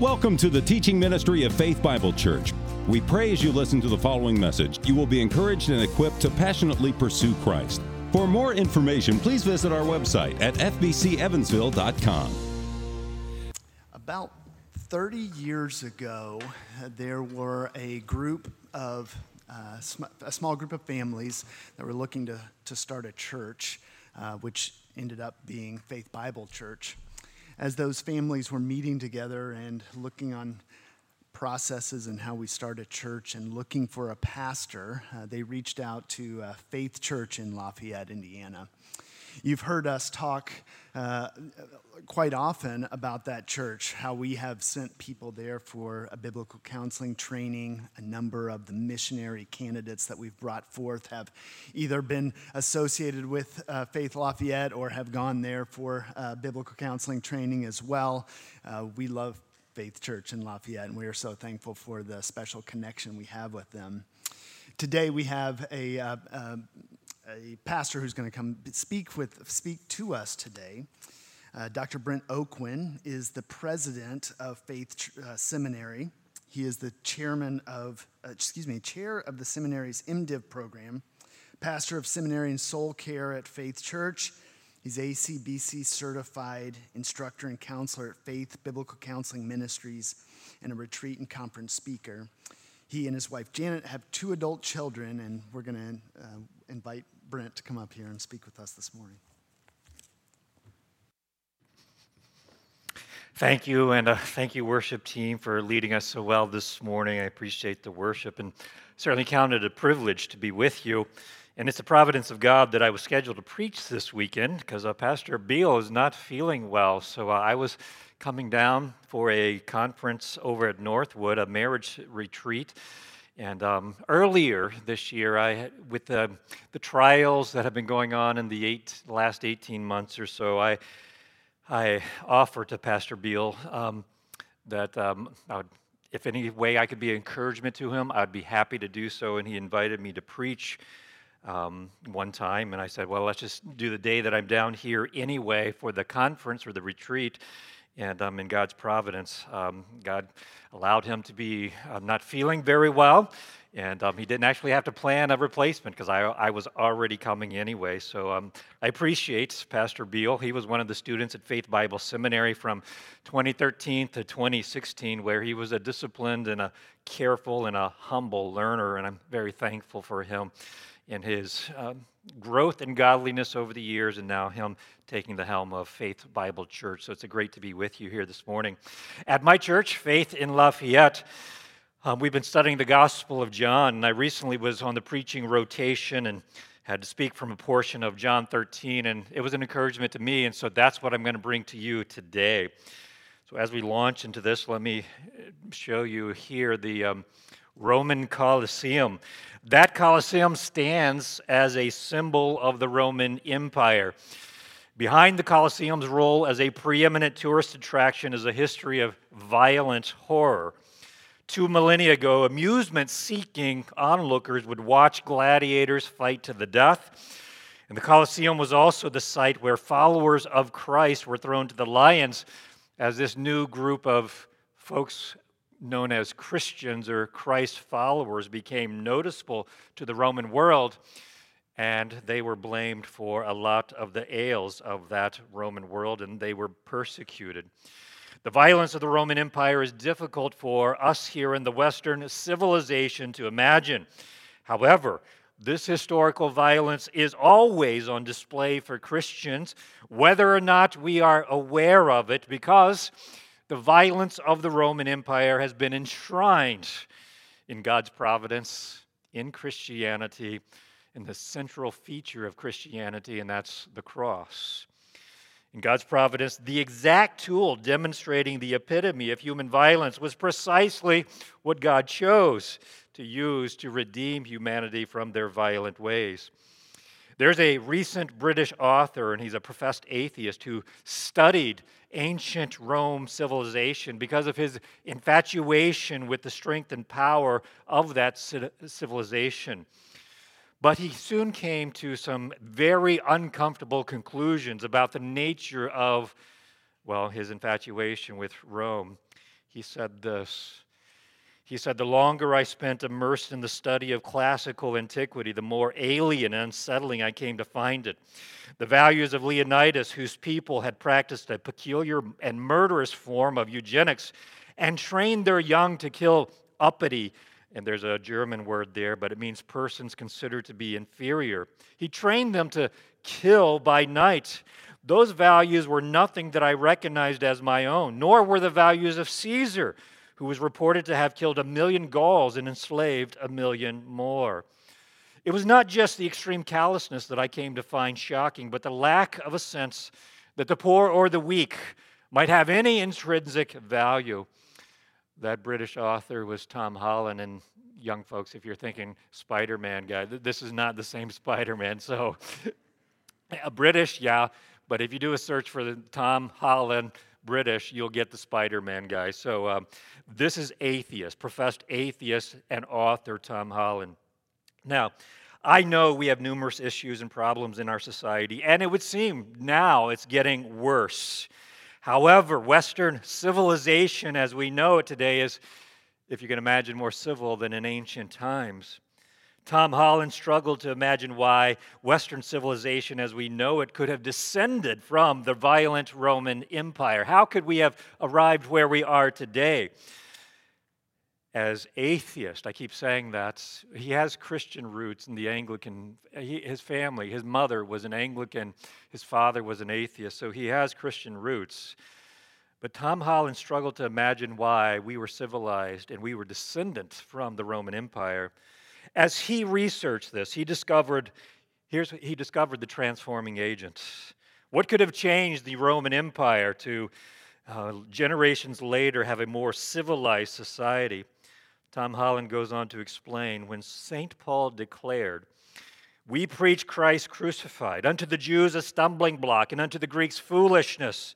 Welcome to the teaching ministry of Faith Bible Church. We pray as you listen to the following message, you will be encouraged and equipped to passionately pursue Christ. For more information, please visit our website at fbcevansville.com. About 30 years ago, there were a group of, uh, sm- a small group of families that were looking to, to start a church, uh, which ended up being Faith Bible Church as those families were meeting together and looking on processes and how we start a church and looking for a pastor, uh, they reached out to uh, Faith Church in Lafayette, Indiana. You've heard us talk uh, quite often about that church, how we have sent people there for a biblical counseling training. A number of the missionary candidates that we've brought forth have either been associated with uh, Faith Lafayette or have gone there for uh, biblical counseling training as well. Uh, we love Faith Church in Lafayette, and we are so thankful for the special connection we have with them. Today we have a, uh, uh, a pastor who's going to come speak with speak to us today. Uh, Dr. Brent Aucoin is the president of Faith uh, Seminary. He is the chairman of, uh, excuse me, chair of the seminary's MDiv program, pastor of seminary and soul care at Faith Church. He's ACBC certified instructor and counselor at Faith Biblical Counseling Ministries and a retreat and conference speaker. He and his wife Janet have two adult children, and we're going to uh, invite Brent to come up here and speak with us this morning. Thank you, and uh, thank you, worship team, for leading us so well this morning. I appreciate the worship and certainly count it a privilege to be with you. And it's the providence of God that I was scheduled to preach this weekend because uh, Pastor Beal is not feeling well. So uh, I was coming down for a conference over at Northwood, a marriage retreat. And um, earlier this year, I, with the, the trials that have been going on in the eight, last 18 months or so, I I offered to Pastor Beal um, that um, would, if any way I could be encouragement to him, I'd be happy to do so. And he invited me to preach um, one time. And I said, well, let's just do the day that I'm down here anyway for the conference or the retreat. And um, in God's providence, um, God allowed him to be uh, not feeling very well. And um, he didn't actually have to plan a replacement because I, I was already coming anyway. So um, I appreciate Pastor Beal. He was one of the students at Faith Bible Seminary from 2013 to 2016, where he was a disciplined and a careful and a humble learner. And I'm very thankful for him and his um, growth in godliness over the years, and now him taking the helm of Faith Bible Church. So it's a great to be with you here this morning. At my church, Faith in Lafayette, um, we've been studying the Gospel of John, and I recently was on the preaching rotation and had to speak from a portion of John 13, and it was an encouragement to me, and so that's what I'm going to bring to you today. So, as we launch into this, let me show you here the um, Roman Colosseum. That Colosseum stands as a symbol of the Roman Empire. Behind the Colosseum's role as a preeminent tourist attraction is a history of violent horror. Two millennia ago, amusement seeking onlookers would watch gladiators fight to the death. And the Colosseum was also the site where followers of Christ were thrown to the lions as this new group of folks known as Christians or Christ followers became noticeable to the Roman world. And they were blamed for a lot of the ails of that Roman world, and they were persecuted. The violence of the Roman Empire is difficult for us here in the Western civilization to imagine. However, this historical violence is always on display for Christians, whether or not we are aware of it, because the violence of the Roman Empire has been enshrined in God's providence, in Christianity, in the central feature of Christianity, and that's the cross. In God's providence, the exact tool demonstrating the epitome of human violence was precisely what God chose to use to redeem humanity from their violent ways. There's a recent British author, and he's a professed atheist, who studied ancient Rome civilization because of his infatuation with the strength and power of that civilization. But he soon came to some very uncomfortable conclusions about the nature of, well, his infatuation with Rome. he said this. He said, The longer I spent immersed in the study of classical antiquity, the more alien and unsettling I came to find it. The values of Leonidas, whose people had practiced a peculiar and murderous form of eugenics and trained their young to kill uppity, and there's a German word there, but it means persons considered to be inferior. He trained them to kill by night. Those values were nothing that I recognized as my own, nor were the values of Caesar, who was reported to have killed a million Gauls and enslaved a million more. It was not just the extreme callousness that I came to find shocking, but the lack of a sense that the poor or the weak might have any intrinsic value. That British author was Tom Holland, and young folks, if you're thinking Spider Man guy, this is not the same Spider Man. So, a British, yeah, but if you do a search for the Tom Holland British, you'll get the Spider Man guy. So, um, this is atheist, professed atheist, and author Tom Holland. Now, I know we have numerous issues and problems in our society, and it would seem now it's getting worse. However, Western civilization as we know it today is, if you can imagine, more civil than in ancient times. Tom Holland struggled to imagine why Western civilization as we know it could have descended from the violent Roman Empire. How could we have arrived where we are today? as atheist. I keep saying that. He has Christian roots in the Anglican. He, his family, his mother was an Anglican, his father was an atheist, so he has Christian roots. But Tom Holland struggled to imagine why we were civilized and we were descendants from the Roman Empire. As he researched this, he discovered here's he discovered the transforming agent. What could have changed the Roman Empire to uh, generations later have a more civilized society? Tom Holland goes on to explain when St. Paul declared, We preach Christ crucified, unto the Jews a stumbling block, and unto the Greeks foolishness.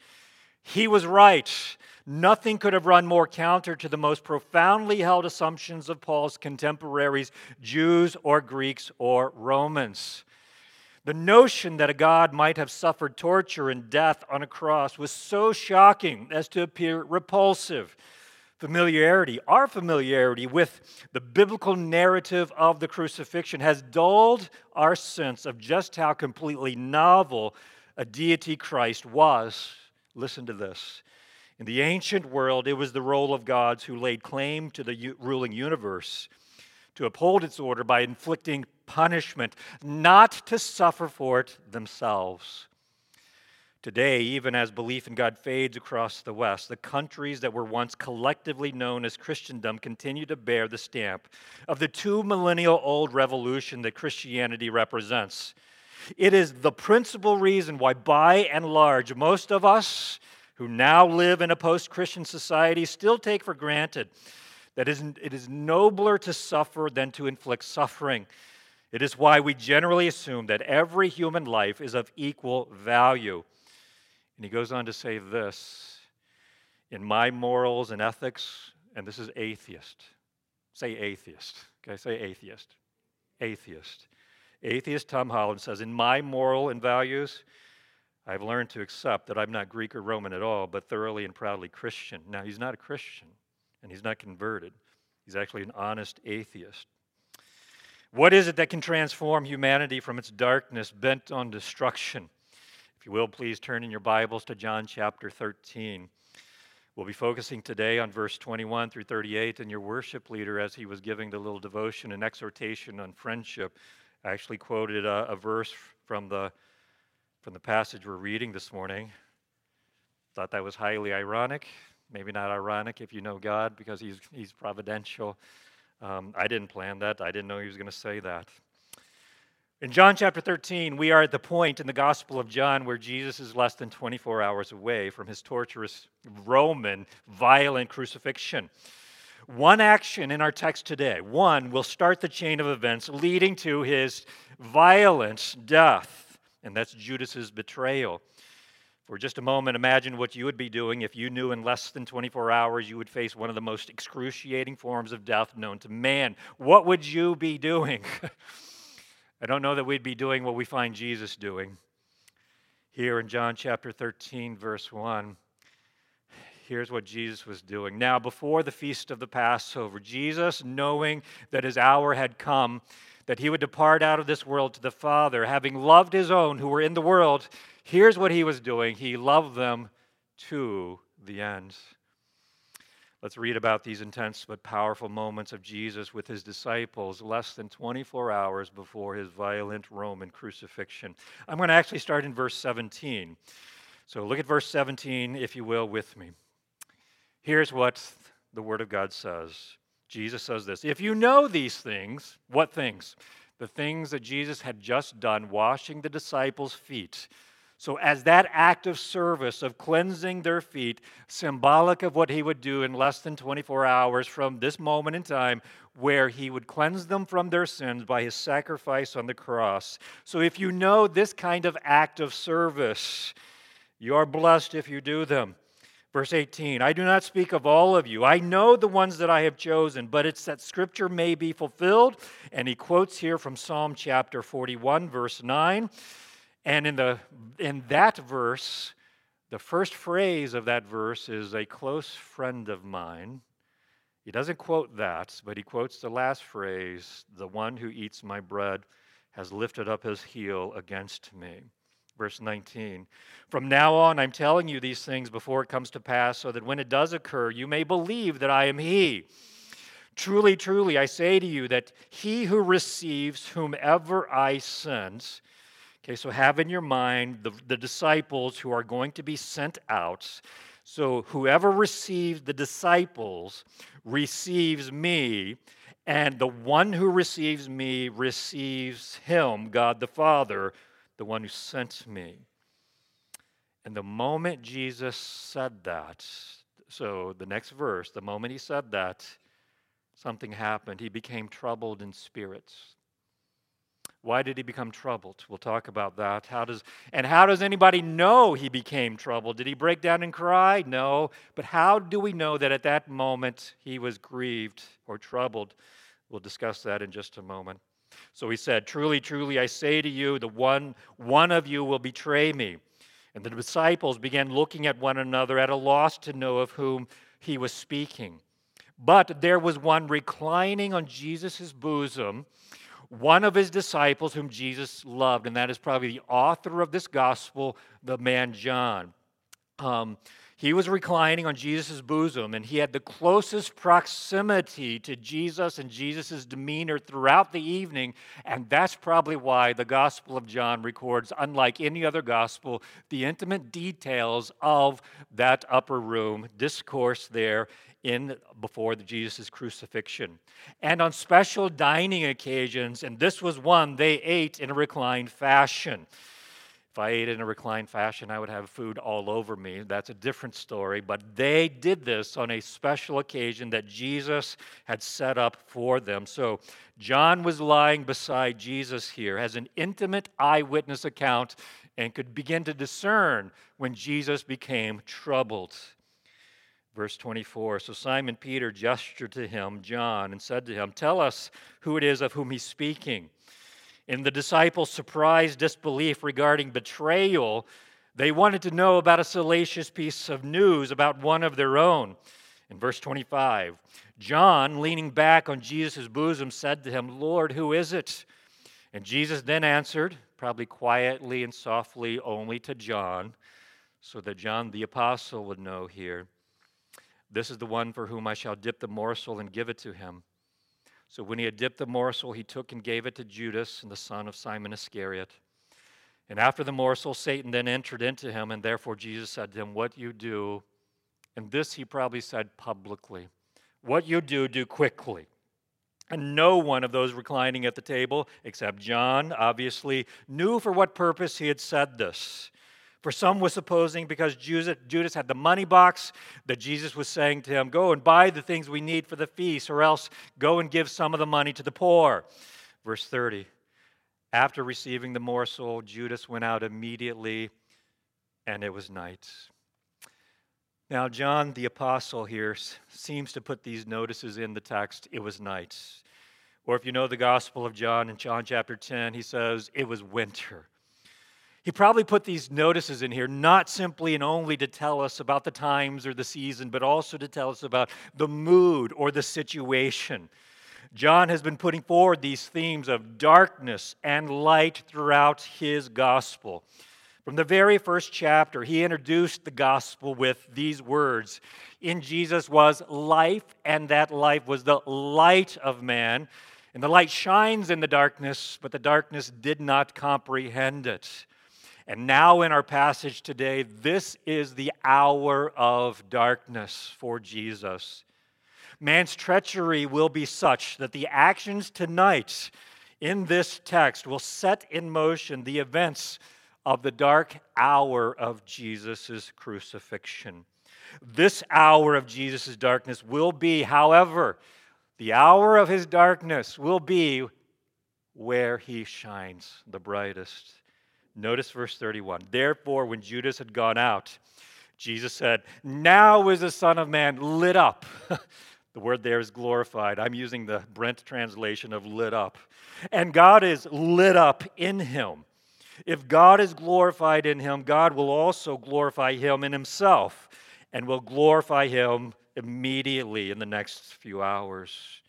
He was right. Nothing could have run more counter to the most profoundly held assumptions of Paul's contemporaries, Jews or Greeks or Romans. The notion that a God might have suffered torture and death on a cross was so shocking as to appear repulsive familiarity, our familiarity with the biblical narrative of the crucifixion has dulled our sense of just how completely novel a deity Christ was. Listen to this. In the ancient world, it was the role of gods who laid claim to the ruling universe to uphold its order by inflicting punishment, not to suffer for it themselves. Today, even as belief in God fades across the West, the countries that were once collectively known as Christendom continue to bear the stamp of the two millennial old revolution that Christianity represents. It is the principal reason why, by and large, most of us who now live in a post Christian society still take for granted that it is nobler to suffer than to inflict suffering. It is why we generally assume that every human life is of equal value. And he goes on to say this in my morals and ethics, and this is atheist. Say atheist. Okay, say atheist. Atheist. Atheist Tom Holland says, In my moral and values, I've learned to accept that I'm not Greek or Roman at all, but thoroughly and proudly Christian. Now, he's not a Christian, and he's not converted. He's actually an honest atheist. What is it that can transform humanity from its darkness bent on destruction? If you will, please turn in your Bibles to John chapter 13. We'll be focusing today on verse 21 through 38, and your worship leader, as he was giving the little devotion and exhortation on friendship, actually quoted a, a verse from the, from the passage we're reading this morning. Thought that was highly ironic. Maybe not ironic if you know God, because he's, he's providential. Um, I didn't plan that. I didn't know he was going to say that. In John chapter 13, we are at the point in the Gospel of John where Jesus is less than 24 hours away from his torturous Roman violent crucifixion. One action in our text today, one, will start the chain of events leading to his violent death, and that's Judas's betrayal. For just a moment, imagine what you would be doing if you knew in less than 24 hours you would face one of the most excruciating forms of death known to man. What would you be doing? I don't know that we'd be doing what we find Jesus doing. Here in John chapter 13, verse 1, here's what Jesus was doing. Now, before the feast of the Passover, Jesus, knowing that his hour had come, that he would depart out of this world to the Father, having loved his own who were in the world, here's what he was doing. He loved them to the end. Let's read about these intense but powerful moments of Jesus with his disciples less than 24 hours before his violent Roman crucifixion. I'm going to actually start in verse 17. So look at verse 17, if you will, with me. Here's what the Word of God says Jesus says this If you know these things, what things? The things that Jesus had just done, washing the disciples' feet. So, as that act of service, of cleansing their feet, symbolic of what he would do in less than 24 hours from this moment in time, where he would cleanse them from their sins by his sacrifice on the cross. So, if you know this kind of act of service, you are blessed if you do them. Verse 18 I do not speak of all of you. I know the ones that I have chosen, but it's that scripture may be fulfilled. And he quotes here from Psalm chapter 41, verse 9. And in, the, in that verse, the first phrase of that verse is a close friend of mine. He doesn't quote that, but he quotes the last phrase the one who eats my bread has lifted up his heel against me. Verse 19. From now on, I'm telling you these things before it comes to pass, so that when it does occur, you may believe that I am he. Truly, truly, I say to you that he who receives whomever I send, okay, so have in your mind the, the disciples who are going to be sent out. So whoever receives the disciples receives me, and the one who receives me receives him, God the Father the one who sent me. And the moment Jesus said that, so the next verse, the moment he said that, something happened. He became troubled in spirits. Why did he become troubled? We'll talk about that. How does and how does anybody know he became troubled? Did he break down and cry? No. But how do we know that at that moment he was grieved or troubled? We'll discuss that in just a moment. So he said, Truly, truly, I say to you, the one, one of you will betray me. And the disciples began looking at one another at a loss to know of whom he was speaking. But there was one reclining on Jesus' bosom, one of his disciples whom Jesus loved, and that is probably the author of this gospel, the man John. Um, he was reclining on Jesus' bosom, and he had the closest proximity to Jesus and Jesus' demeanor throughout the evening. And that's probably why the Gospel of John records, unlike any other gospel, the intimate details of that upper room discourse there in before the Jesus' crucifixion. And on special dining occasions, and this was one, they ate in a reclined fashion. If I ate in a reclined fashion, I would have food all over me. That's a different story. But they did this on a special occasion that Jesus had set up for them. So John was lying beside Jesus here, has an intimate eyewitness account, and could begin to discern when Jesus became troubled. Verse 24 So Simon Peter gestured to him, John, and said to him, Tell us who it is of whom he's speaking. In the disciples' surprised disbelief regarding betrayal, they wanted to know about a salacious piece of news about one of their own. In verse 25, John, leaning back on Jesus' bosom, said to him, Lord, who is it? And Jesus then answered, probably quietly and softly only to John, so that John the apostle would know here. This is the one for whom I shall dip the morsel and give it to him. So when he had dipped the morsel, he took and gave it to Judas, and the son of Simon Iscariot. And after the morsel, Satan then entered into him, and therefore Jesus said to him, What you do, and this he probably said publicly, what you do, do quickly. And no one of those reclining at the table, except John, obviously, knew for what purpose he had said this. For some was supposing because Judas had the money box that Jesus was saying to him, Go and buy the things we need for the feast, or else go and give some of the money to the poor. Verse 30 After receiving the morsel, Judas went out immediately, and it was night. Now, John the Apostle here seems to put these notices in the text, it was night. Or if you know the Gospel of John in John chapter 10, he says, it was winter. He probably put these notices in here not simply and only to tell us about the times or the season, but also to tell us about the mood or the situation. John has been putting forward these themes of darkness and light throughout his gospel. From the very first chapter, he introduced the gospel with these words In Jesus was life, and that life was the light of man. And the light shines in the darkness, but the darkness did not comprehend it. And now, in our passage today, this is the hour of darkness for Jesus. Man's treachery will be such that the actions tonight in this text will set in motion the events of the dark hour of Jesus' crucifixion. This hour of Jesus' darkness will be, however, the hour of his darkness will be where he shines the brightest. Notice verse 31. Therefore, when Judas had gone out, Jesus said, Now is the Son of Man lit up. the word there is glorified. I'm using the Brent translation of lit up. And God is lit up in him. If God is glorified in him, God will also glorify him in himself and will glorify him immediately in the next few hours.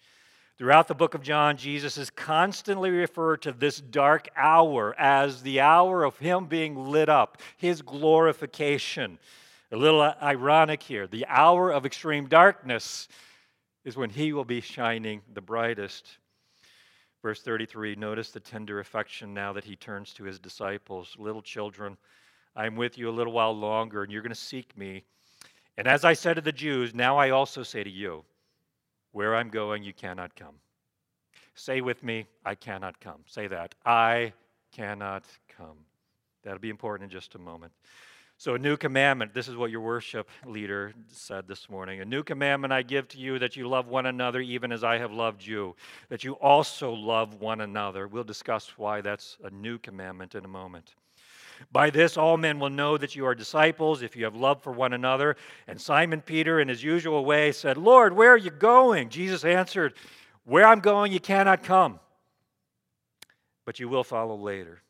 Throughout the book of John, Jesus is constantly referred to this dark hour as the hour of Him being lit up, His glorification. A little ironic here. The hour of extreme darkness is when He will be shining the brightest. Verse 33 notice the tender affection now that He turns to His disciples. Little children, I am with you a little while longer, and you're going to seek me. And as I said to the Jews, now I also say to you, where I'm going, you cannot come. Say with me, I cannot come. Say that. I cannot come. That'll be important in just a moment. So, a new commandment. This is what your worship leader said this morning. A new commandment I give to you that you love one another even as I have loved you, that you also love one another. We'll discuss why that's a new commandment in a moment. By this, all men will know that you are disciples if you have love for one another. And Simon Peter, in his usual way, said, Lord, where are you going? Jesus answered, Where I'm going, you cannot come, but you will follow later.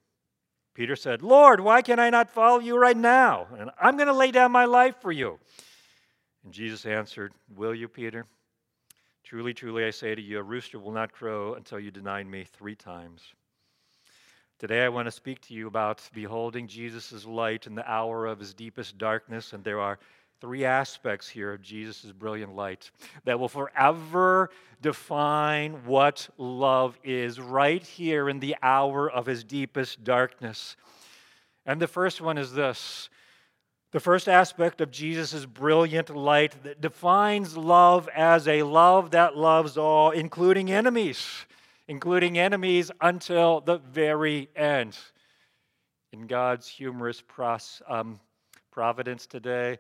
Peter said, Lord, why can I not follow you right now? And I'm going to lay down my life for you. And Jesus answered, Will you, Peter? Truly, truly, I say to you, a rooster will not crow until you deny me three times. Today, I want to speak to you about beholding Jesus' light in the hour of his deepest darkness. And there are three aspects here of Jesus' brilliant light that will forever define what love is right here in the hour of his deepest darkness. And the first one is this the first aspect of Jesus' brilliant light that defines love as a love that loves all, including enemies including enemies until the very end. In God's humorous pros, um, providence today,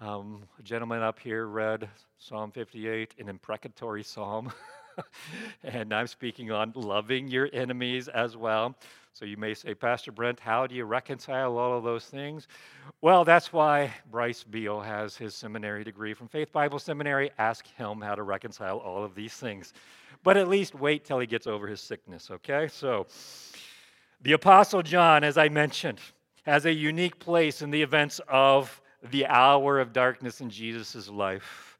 um, a gentleman up here read Psalm 58, an imprecatory psalm. and I'm speaking on loving your enemies as well. So you may say, Pastor Brent, how do you reconcile all of those things? Well, that's why Bryce Beal has his seminary degree from Faith Bible Seminary. Ask him how to reconcile all of these things but at least wait till he gets over his sickness, okay? So, the Apostle John, as I mentioned, has a unique place in the events of the hour of darkness in Jesus' life.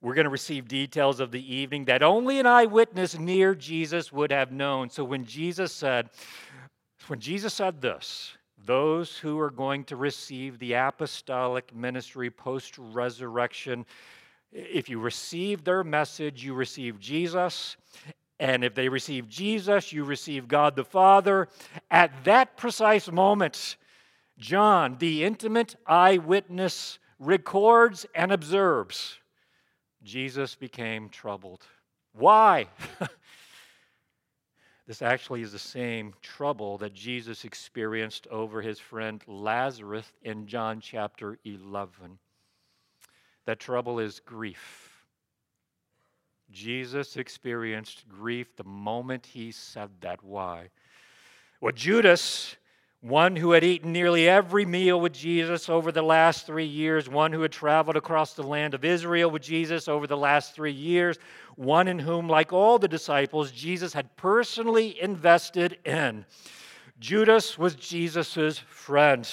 We're going to receive details of the evening that only an eyewitness near Jesus would have known. So when Jesus said, when Jesus said this, those who are going to receive the apostolic ministry post resurrection if you receive their message, you receive Jesus. And if they receive Jesus, you receive God the Father. At that precise moment, John, the intimate eyewitness, records and observes Jesus became troubled. Why? this actually is the same trouble that Jesus experienced over his friend Lazarus in John chapter 11. That trouble is grief. Jesus experienced grief the moment he said that. Why? Well, Judas, one who had eaten nearly every meal with Jesus over the last three years, one who had traveled across the land of Israel with Jesus over the last three years, one in whom, like all the disciples, Jesus had personally invested in. Judas was Jesus' friend.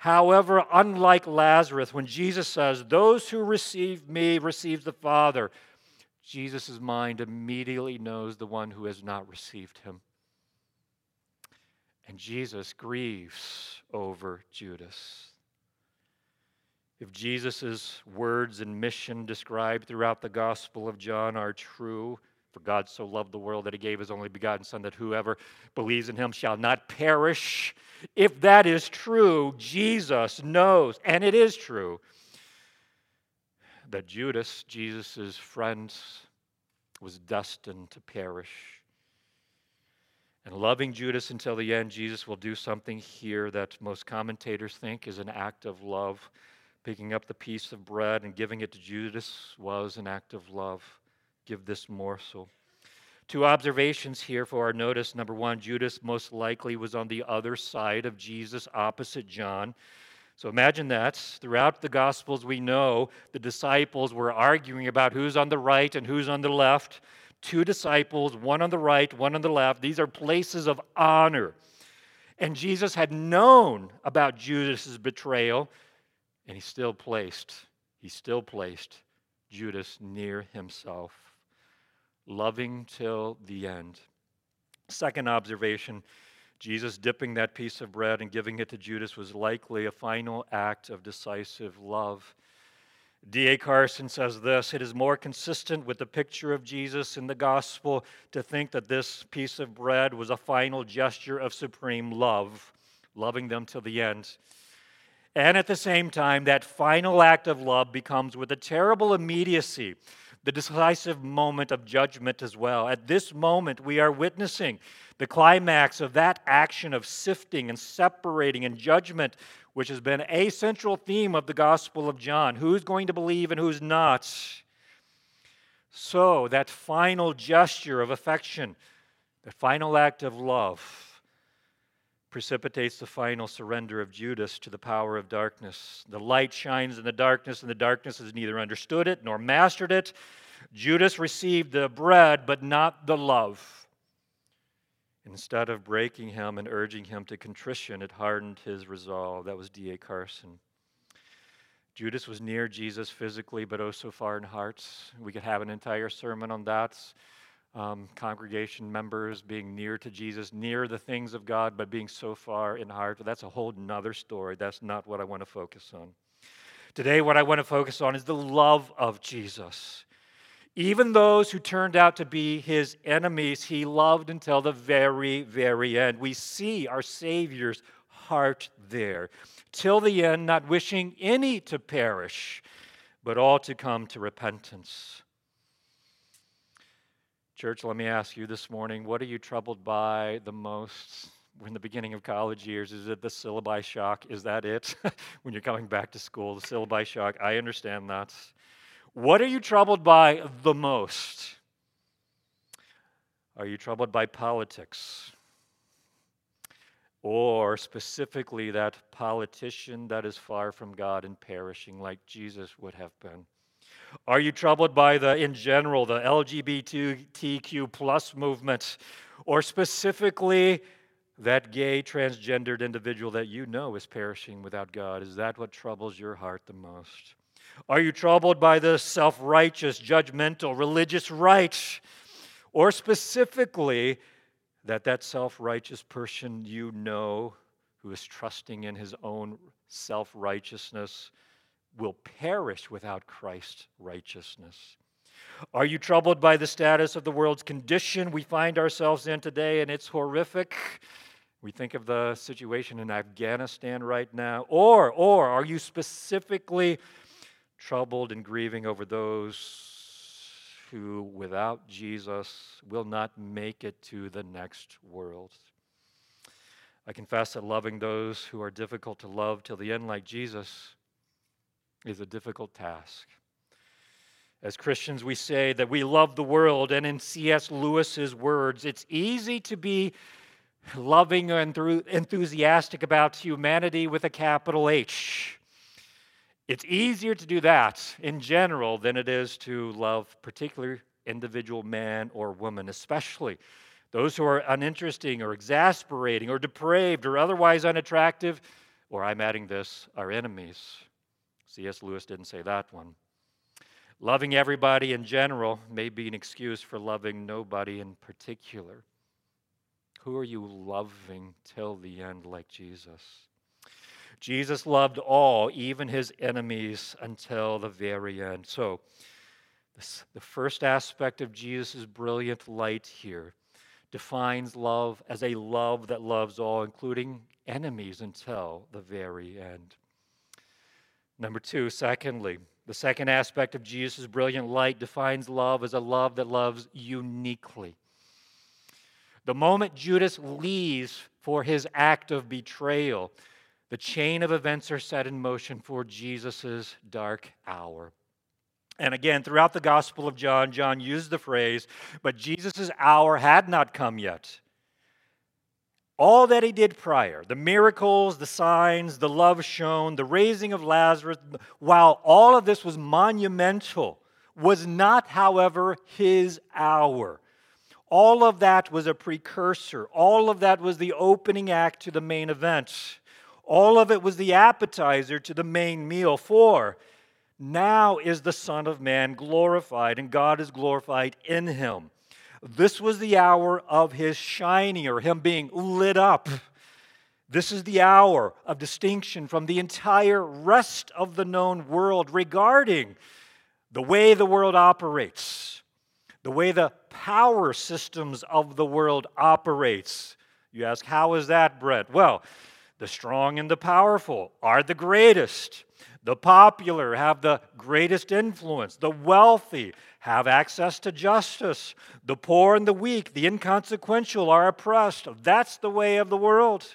However, unlike Lazarus, when Jesus says, Those who receive me receive the Father, Jesus' mind immediately knows the one who has not received him. And Jesus grieves over Judas. If Jesus' words and mission described throughout the Gospel of John are true, for God so loved the world that he gave his only begotten Son, that whoever believes in him shall not perish. If that is true, Jesus knows, and it is true, that Judas, Jesus' friend, was destined to perish. And loving Judas until the end, Jesus will do something here that most commentators think is an act of love. Picking up the piece of bread and giving it to Judas was an act of love give this morsel. Two observations here for our notice. Number one, Judas most likely was on the other side of Jesus, opposite John. So imagine that. Throughout the Gospels, we know the disciples were arguing about who's on the right and who's on the left. Two disciples, one on the right, one on the left. These are places of honor. And Jesus had known about Judas's betrayal, and he still placed, he still placed Judas near himself loving till the end. Second observation Jesus dipping that piece of bread and giving it to Judas was likely a final act of decisive love. D.A. Carson says this It is more consistent with the picture of Jesus in the gospel to think that this piece of bread was a final gesture of supreme love, loving them till the end. And at the same time, that final act of love becomes with a terrible immediacy the decisive moment of judgment as well. At this moment, we are witnessing the climax of that action of sifting and separating and judgment, which has been a central theme of the Gospel of John. Who's going to believe and who's not? So, that final gesture of affection, the final act of love, precipitates the final surrender of Judas to the power of darkness. The light shines in the darkness, and the darkness has neither understood it nor mastered it. Judas received the bread, but not the love. Instead of breaking him and urging him to contrition, it hardened his resolve. That was D.A. Carson. Judas was near Jesus physically, but oh so far in hearts. We could have an entire sermon on that um, congregation members being near to Jesus, near the things of God, but being so far in heart. But that's a whole nother story. That's not what I want to focus on. Today, what I want to focus on is the love of Jesus. Even those who turned out to be his enemies, he loved until the very, very end. We see our Savior's heart there. Till the end, not wishing any to perish, but all to come to repentance. Church, let me ask you this morning what are you troubled by the most in the beginning of college years? Is it the syllabi shock? Is that it? when you're coming back to school, the syllabi shock? I understand that. What are you troubled by the most? Are you troubled by politics? Or specifically that politician that is far from God and perishing like Jesus would have been? Are you troubled by the, in general, the LGBTQ plus movement, or specifically that gay transgendered individual that you know is perishing without God? Is that what troubles your heart the most? Are you troubled by the self righteous, judgmental, religious right? Or specifically, that that self righteous person you know who is trusting in his own self righteousness will perish without Christ's righteousness. Are you troubled by the status of the world's condition we find ourselves in today and it's horrific? We think of the situation in Afghanistan right now. Or, or are you specifically troubled and grieving over those who, without Jesus, will not make it to the next world? I confess that loving those who are difficult to love till the end, like Jesus, is a difficult task. As Christians, we say that we love the world, and in C.S. Lewis's words, it's easy to be loving and enthusiastic about humanity with a capital H. It's easier to do that in general than it is to love particular individual man or woman, especially Those who are uninteresting or exasperating or depraved or otherwise unattractive, or I'm adding this, are enemies. C.S. Lewis didn't say that one. Loving everybody in general may be an excuse for loving nobody in particular. Who are you loving till the end, like Jesus? Jesus loved all, even his enemies, until the very end. So, this, the first aspect of Jesus' brilliant light here defines love as a love that loves all, including enemies, until the very end. Number two, secondly, the second aspect of Jesus' brilliant light defines love as a love that loves uniquely. The moment Judas leaves for his act of betrayal, the chain of events are set in motion for Jesus' dark hour. And again, throughout the Gospel of John, John used the phrase, but Jesus' hour had not come yet. All that he did prior, the miracles, the signs, the love shown, the raising of Lazarus, while all of this was monumental, was not, however, his hour. All of that was a precursor. All of that was the opening act to the main event. All of it was the appetizer to the main meal. For now is the Son of Man glorified, and God is glorified in him. This was the hour of his shining, or him being lit up. This is the hour of distinction from the entire rest of the known world regarding the way the world operates, the way the power systems of the world operates. You ask, how is that, Brent? Well, the strong and the powerful are the greatest. The popular have the greatest influence. The wealthy have access to justice. The poor and the weak, the inconsequential, are oppressed. That's the way of the world.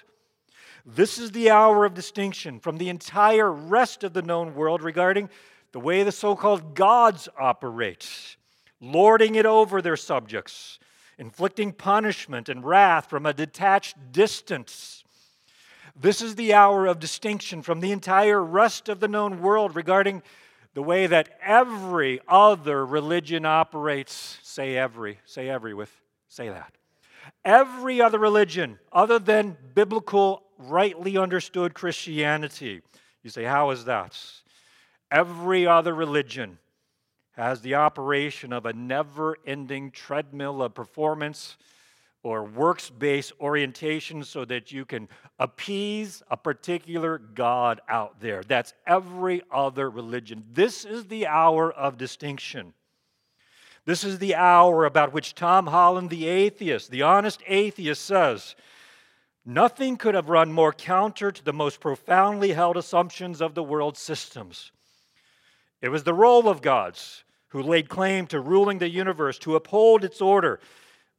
This is the hour of distinction from the entire rest of the known world regarding the way the so called gods operate, lording it over their subjects, inflicting punishment and wrath from a detached distance this is the hour of distinction from the entire rest of the known world regarding the way that every other religion operates. Say every, say every with, say that. Every other religion other than biblical, rightly understood Christianity. You say, how is that? Every other religion has the operation of a never ending treadmill of performance or works based orientation so that you can appease a particular God out there. That's every other religion. This is the hour of distinction. This is the hour about which Tom Holland, the atheist, the honest atheist, says nothing could have run more counter to the most profoundly held assumptions of the world's systems. It was the role of gods who laid claim to ruling the universe, to uphold its order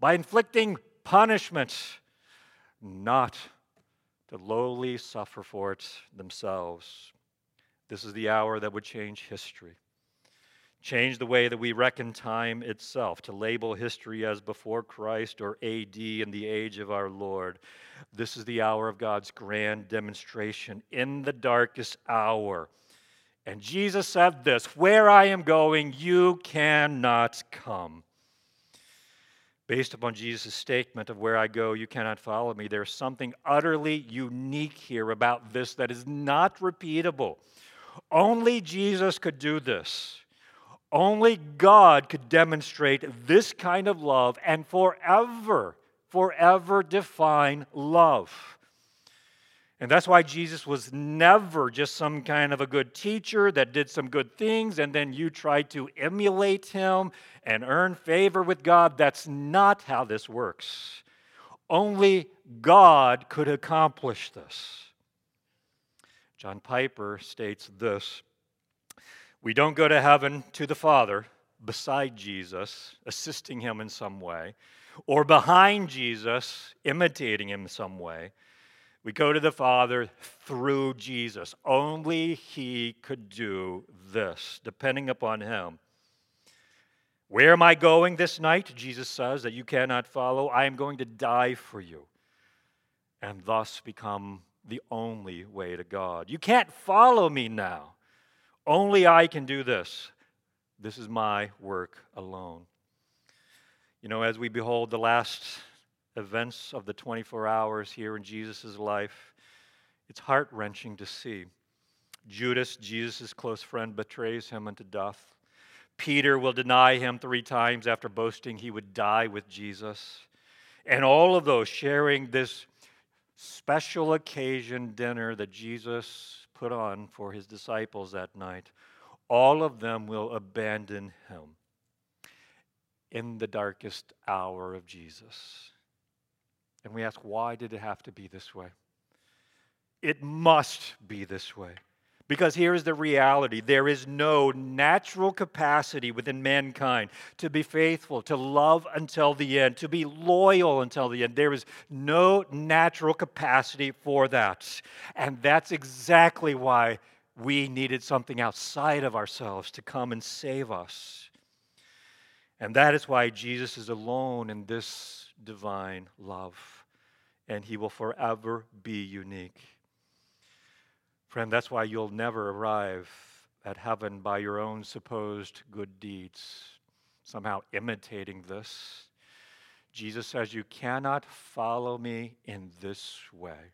by inflicting punishment, not to lowly suffer for it themselves. This is the hour that would change history. Change the way that we reckon time itself, to label history as before Christ or AD in the age of our Lord. This is the hour of God's grand demonstration in the darkest hour. And Jesus said this Where I am going, you cannot come. Based upon Jesus' statement of where I go, you cannot follow me, there's something utterly unique here about this that is not repeatable. Only Jesus could do this. Only God could demonstrate this kind of love and forever, forever define love. And that's why Jesus was never just some kind of a good teacher that did some good things and then you tried to emulate him and earn favor with God. That's not how this works. Only God could accomplish this. John Piper states this We don't go to heaven to the Father beside Jesus, assisting him in some way, or behind Jesus, imitating him in some way. We go to the Father through Jesus. Only He could do this, depending upon Him. Where am I going this night? Jesus says that you cannot follow. I am going to die for you and thus become the only way to God. You can't follow me now. Only I can do this. This is my work alone. You know, as we behold the last events of the 24 hours here in Jesus' life, it's heart wrenching to see. Judas, Jesus' close friend, betrays him unto death. Peter will deny him three times after boasting he would die with Jesus. And all of those sharing this special occasion dinner that Jesus put on for his disciples that night, all of them will abandon him in the darkest hour of Jesus. And we ask, why did it have to be this way? It must be this way. Because here is the reality there is no natural capacity within mankind to be faithful, to love until the end, to be loyal until the end. There is no natural capacity for that. And that's exactly why we needed something outside of ourselves to come and save us. And that is why Jesus is alone in this divine love, and he will forever be unique. Friend, that's why you'll never arrive at heaven by your own supposed good deeds, somehow imitating this. Jesus says, You cannot follow me in this way.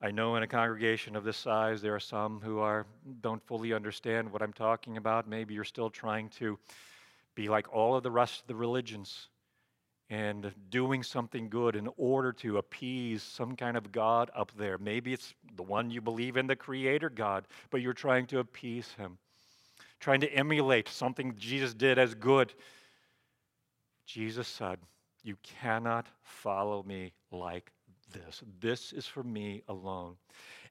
I know in a congregation of this size, there are some who are, don't fully understand what I'm talking about. Maybe you're still trying to be like all of the rest of the religions and doing something good in order to appease some kind of God up there. Maybe it's the one you believe in, the Creator God, but you're trying to appease Him, trying to emulate something Jesus did as good. Jesus said, You cannot follow me like this. This is for me alone.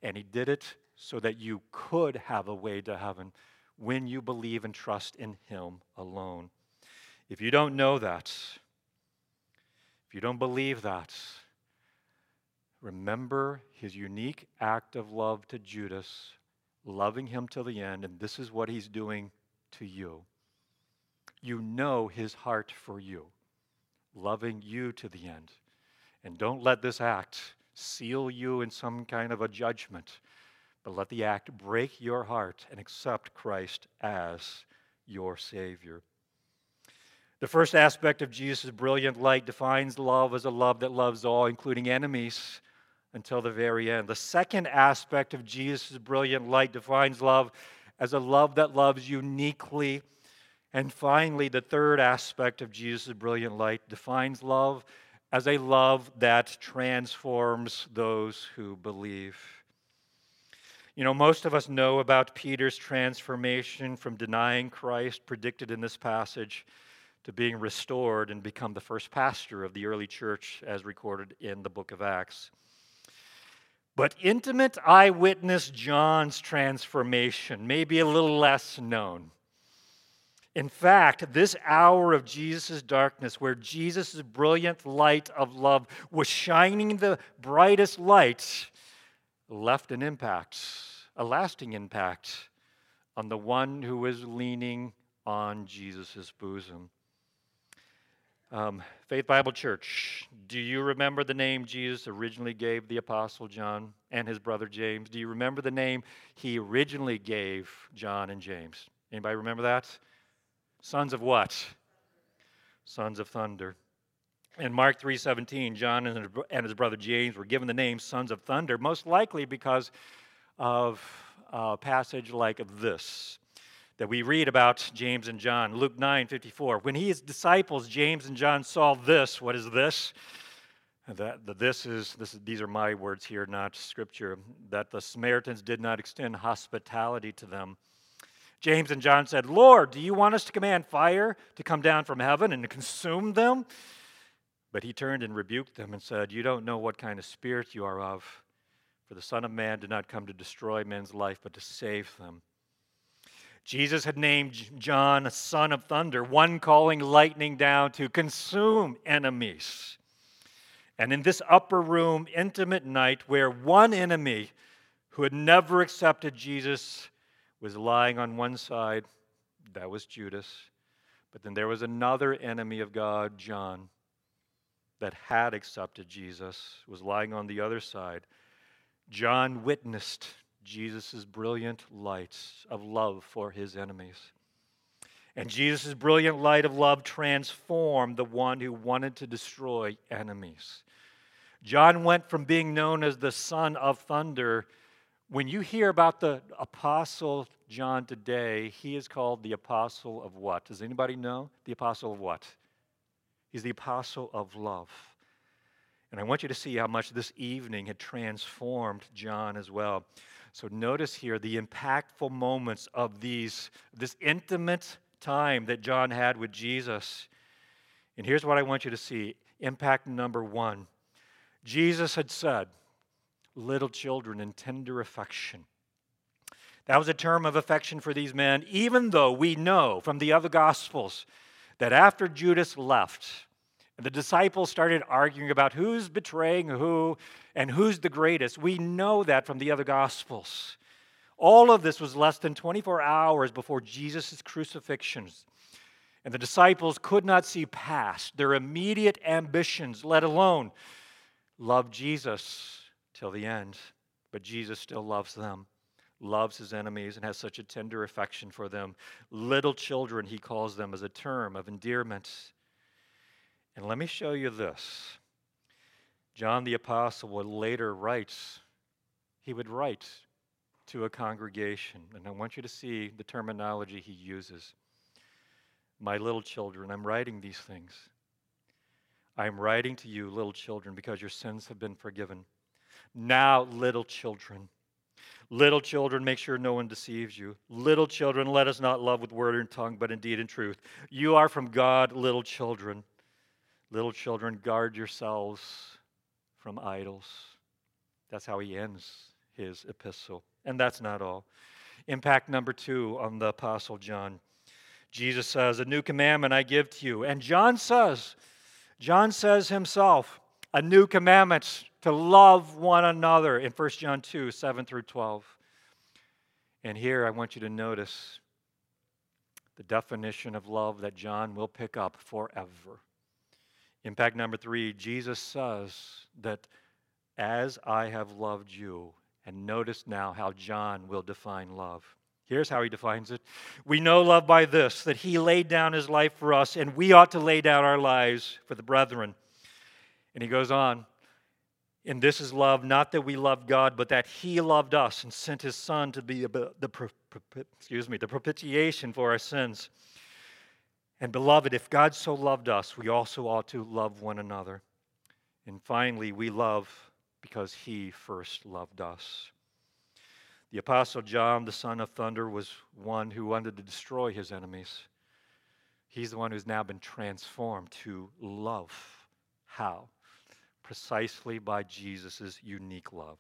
And He did it so that you could have a way to heaven when you believe and trust in Him alone. If you don't know that, you don't believe that, remember his unique act of love to Judas, loving him till the end, and this is what he's doing to you. You know his heart for you, loving you to the end. And don't let this act seal you in some kind of a judgment, but let the act break your heart and accept Christ as your Savior. The first aspect of Jesus' brilliant light defines love as a love that loves all, including enemies, until the very end. The second aspect of Jesus' brilliant light defines love as a love that loves uniquely. And finally, the third aspect of Jesus' brilliant light defines love as a love that transforms those who believe. You know, most of us know about Peter's transformation from denying Christ predicted in this passage to being restored and become the first pastor of the early church as recorded in the book of Acts. But intimate eyewitness John's transformation may be a little less known. In fact, this hour of Jesus' darkness, where Jesus' brilliant light of love was shining the brightest light, left an impact, a lasting impact, on the one who was leaning on Jesus' bosom. Um, Faith Bible Church, do you remember the name Jesus originally gave the Apostle John and his brother James? Do you remember the name he originally gave John and James? Anybody remember that? Sons of what? Sons of thunder. In Mark 3:17, John and his brother James were given the name sons of thunder, most likely because of a passage like this that we read about James and John. Luke 9 54. When his disciples, James and John, saw this, what is this? That, this is, this is, these are my words here, not scripture, that the Samaritans did not extend hospitality to them. James and John said, Lord, do you want us to command fire to come down from heaven and consume them? But he turned and rebuked them and said, You don't know what kind of spirit you are of, for the Son of Man did not come to destroy men's life, but to save them. Jesus had named John a son of thunder, one calling lightning down to consume enemies. And in this upper room, intimate night, where one enemy who had never accepted Jesus was lying on one side, that was Judas. But then there was another enemy of God, John, that had accepted Jesus, was lying on the other side. John witnessed Jesus' brilliant lights of love for his enemies. And Jesus' brilliant light of love transformed the one who wanted to destroy enemies. John went from being known as the son of thunder. When you hear about the apostle John today, he is called the apostle of what? Does anybody know? The apostle of what? He's the apostle of love. And I want you to see how much this evening had transformed John as well. So notice here the impactful moments of these this intimate time that John had with Jesus. And here's what I want you to see impact number one Jesus had said, Little children in tender affection. That was a term of affection for these men, even though we know from the other Gospels that after Judas left, and the disciples started arguing about who's betraying who and who's the greatest. We know that from the other Gospels. All of this was less than 24 hours before Jesus' crucifixion. And the disciples could not see past their immediate ambitions, let alone love Jesus till the end. But Jesus still loves them, loves his enemies, and has such a tender affection for them. Little children, he calls them as a term of endearment. And let me show you this. John the Apostle would later write, he would write to a congregation. And I want you to see the terminology he uses. My little children, I'm writing these things. I am writing to you, little children, because your sins have been forgiven. Now, little children, little children, make sure no one deceives you. Little children, let us not love with word and tongue, but indeed in truth. You are from God, little children. Little children, guard yourselves from idols. That's how he ends his epistle. And that's not all. Impact number two on the Apostle John. Jesus says, A new commandment I give to you. And John says, John says himself, a new commandment to love one another in 1 John 2 7 through 12. And here I want you to notice the definition of love that John will pick up forever. Impact number three Jesus says that as I have loved you, and notice now how John will define love. Here's how he defines it. We know love by this that he laid down his life for us, and we ought to lay down our lives for the brethren. And he goes on, and this is love, not that we loved God, but that he loved us and sent his son to be the, excuse me, the propitiation for our sins. And beloved, if God so loved us, we also ought to love one another. And finally, we love because he first loved us. The Apostle John, the son of thunder, was one who wanted to destroy his enemies. He's the one who's now been transformed to love. How? Precisely by Jesus' unique love.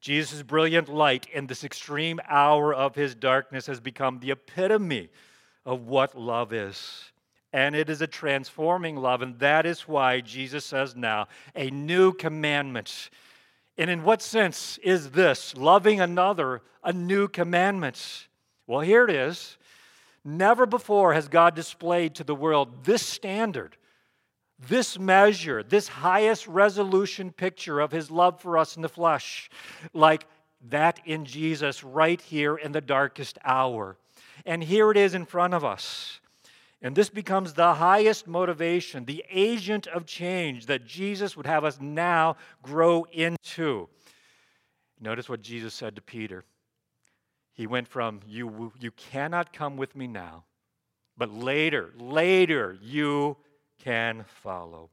Jesus' brilliant light in this extreme hour of his darkness has become the epitome of what love is and it is a transforming love. And that is why Jesus says now, a new commandment. And in what sense is this, loving another, a new commandment? Well, here it is. Never before has God displayed to the world this standard, this measure, this highest resolution picture of his love for us in the flesh, like that in Jesus right here in the darkest hour. And here it is in front of us. And this becomes the highest motivation, the agent of change that Jesus would have us now grow into. Notice what Jesus said to Peter. He went from, You, you cannot come with me now, but later, later, you can follow.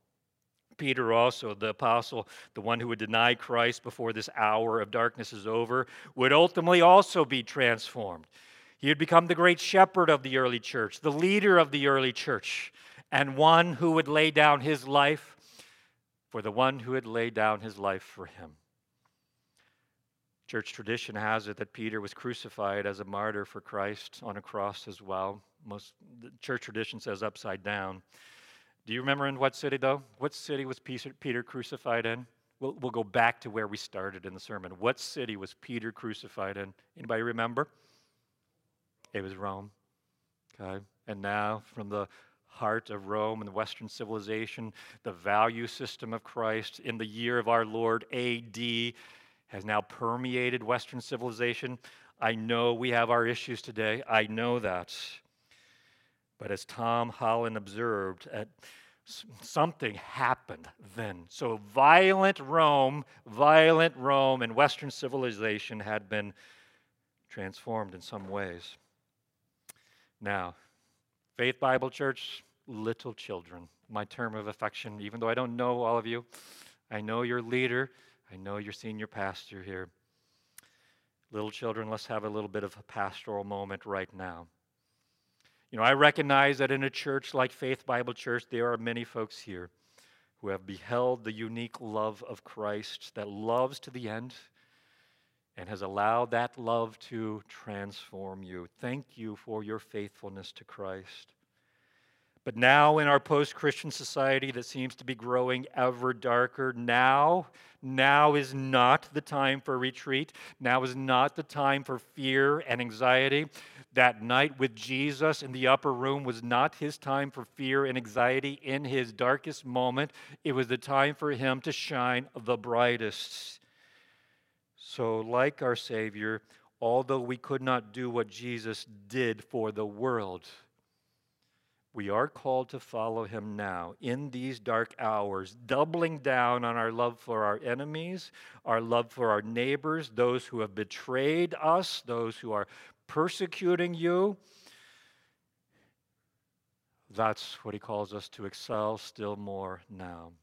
Peter, also, the apostle, the one who would deny Christ before this hour of darkness is over, would ultimately also be transformed. He had become the great shepherd of the early church, the leader of the early church, and one who would lay down his life for the one who had laid down his life for him. Church tradition has it that Peter was crucified as a martyr for Christ on a cross as well. Most church tradition says upside down. Do you remember in what city though? What city was Peter crucified in? We'll, we'll go back to where we started in the sermon. What city was Peter crucified in? Anybody remember? It was Rome. Okay? And now, from the heart of Rome and the Western civilization, the value system of Christ in the year of our Lord AD has now permeated Western civilization. I know we have our issues today. I know that. But as Tom Holland observed, at something happened then. So violent Rome, violent Rome and Western civilization had been transformed in some ways. Now, Faith Bible Church, little children, my term of affection, even though I don't know all of you, I know your leader, I know your senior pastor here. Little children, let's have a little bit of a pastoral moment right now. You know, I recognize that in a church like Faith Bible Church, there are many folks here who have beheld the unique love of Christ that loves to the end and has allowed that love to transform you. Thank you for your faithfulness to Christ. But now, in our post Christian society that seems to be growing ever darker, now, now is not the time for retreat. Now is not the time for fear and anxiety. That night with Jesus in the upper room was not his time for fear and anxiety in his darkest moment. It was the time for him to shine the brightest. So, like our Savior, although we could not do what Jesus did for the world, we are called to follow him now in these dark hours, doubling down on our love for our enemies, our love for our neighbors, those who have betrayed us, those who are persecuting you. That's what he calls us to excel still more now.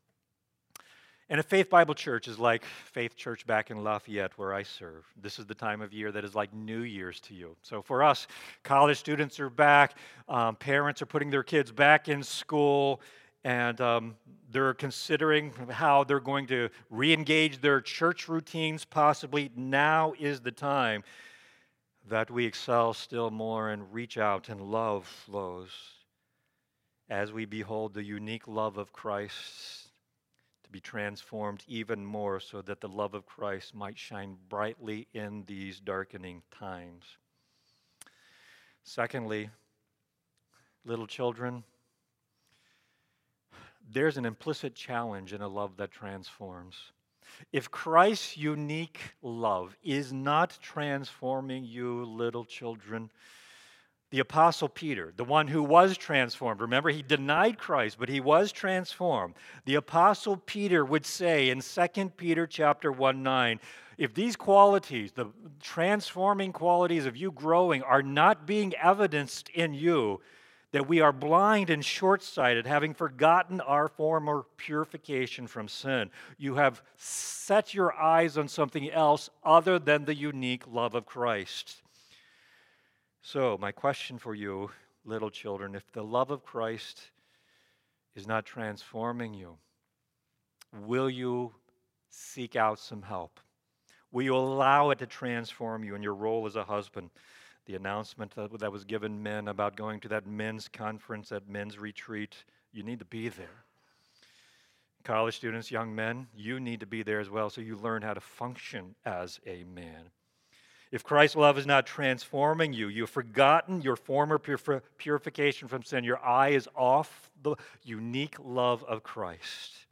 And a Faith Bible Church is like Faith Church back in Lafayette, where I serve. This is the time of year that is like New Year's to you. So for us, college students are back, um, parents are putting their kids back in school, and um, they're considering how they're going to re engage their church routines, possibly. Now is the time that we excel still more and reach out and love flows as we behold the unique love of Christ to be transformed even more so that the love of Christ might shine brightly in these darkening times. Secondly, little children, there's an implicit challenge in a love that transforms. If Christ's unique love is not transforming you, little children, the apostle Peter, the one who was transformed. Remember, he denied Christ, but he was transformed. The apostle Peter would say in 2 Peter chapter 1 9, if these qualities, the transforming qualities of you growing, are not being evidenced in you, that we are blind and short sighted, having forgotten our former purification from sin. You have set your eyes on something else other than the unique love of Christ. So, my question for you, little children, if the love of Christ is not transforming you, will you seek out some help? Will you allow it to transform you in your role as a husband? The announcement that, was given men about going to that men's conference, that men's retreat, you need to be there. College students, young men, you need to be there as well so you learn how to function as a man. If Christ's love is not transforming you, you've forgotten your former purification from sin. Your eye is off the unique love of Christ.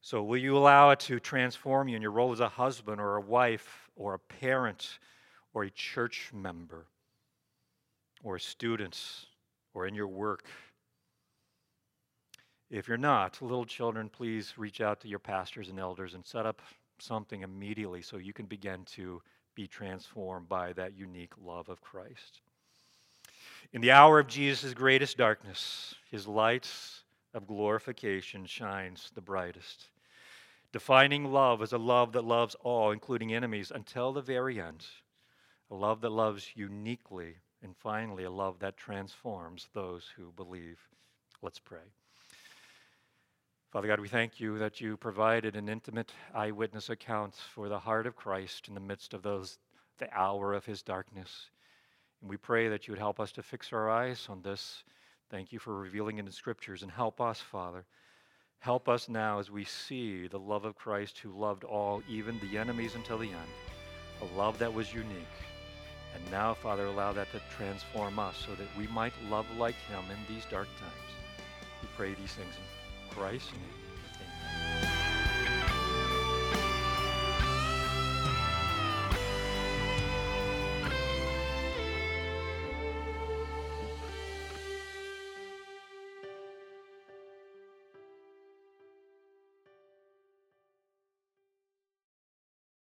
So, will you allow it to transform you in your role as a husband or a wife or a parent or a church member or a student or in your work? If you're not, little children, please reach out to your pastors and elders and set up something immediately so you can begin to be transformed by that unique love of Christ. In the hour of Jesus' greatest darkness, his light of glorification shines the brightest. Defining love as a love that loves all, including enemies, until the very end. A love that loves uniquely, and finally, a love that transforms those who believe. Let's pray. Father God, we thank you that you provided an intimate eyewitness account for the heart of Christ in the midst of those the hour of his darkness. And we pray that you would help us to fix our eyes on this. Thank you for revealing it in the scriptures and help us, Father. Help us now as we see the love of Christ who loved all, even the enemies until the end. A love that was unique. And now, Father, allow that to transform us so that we might love like him in these dark times. We pray these things in Christ's name.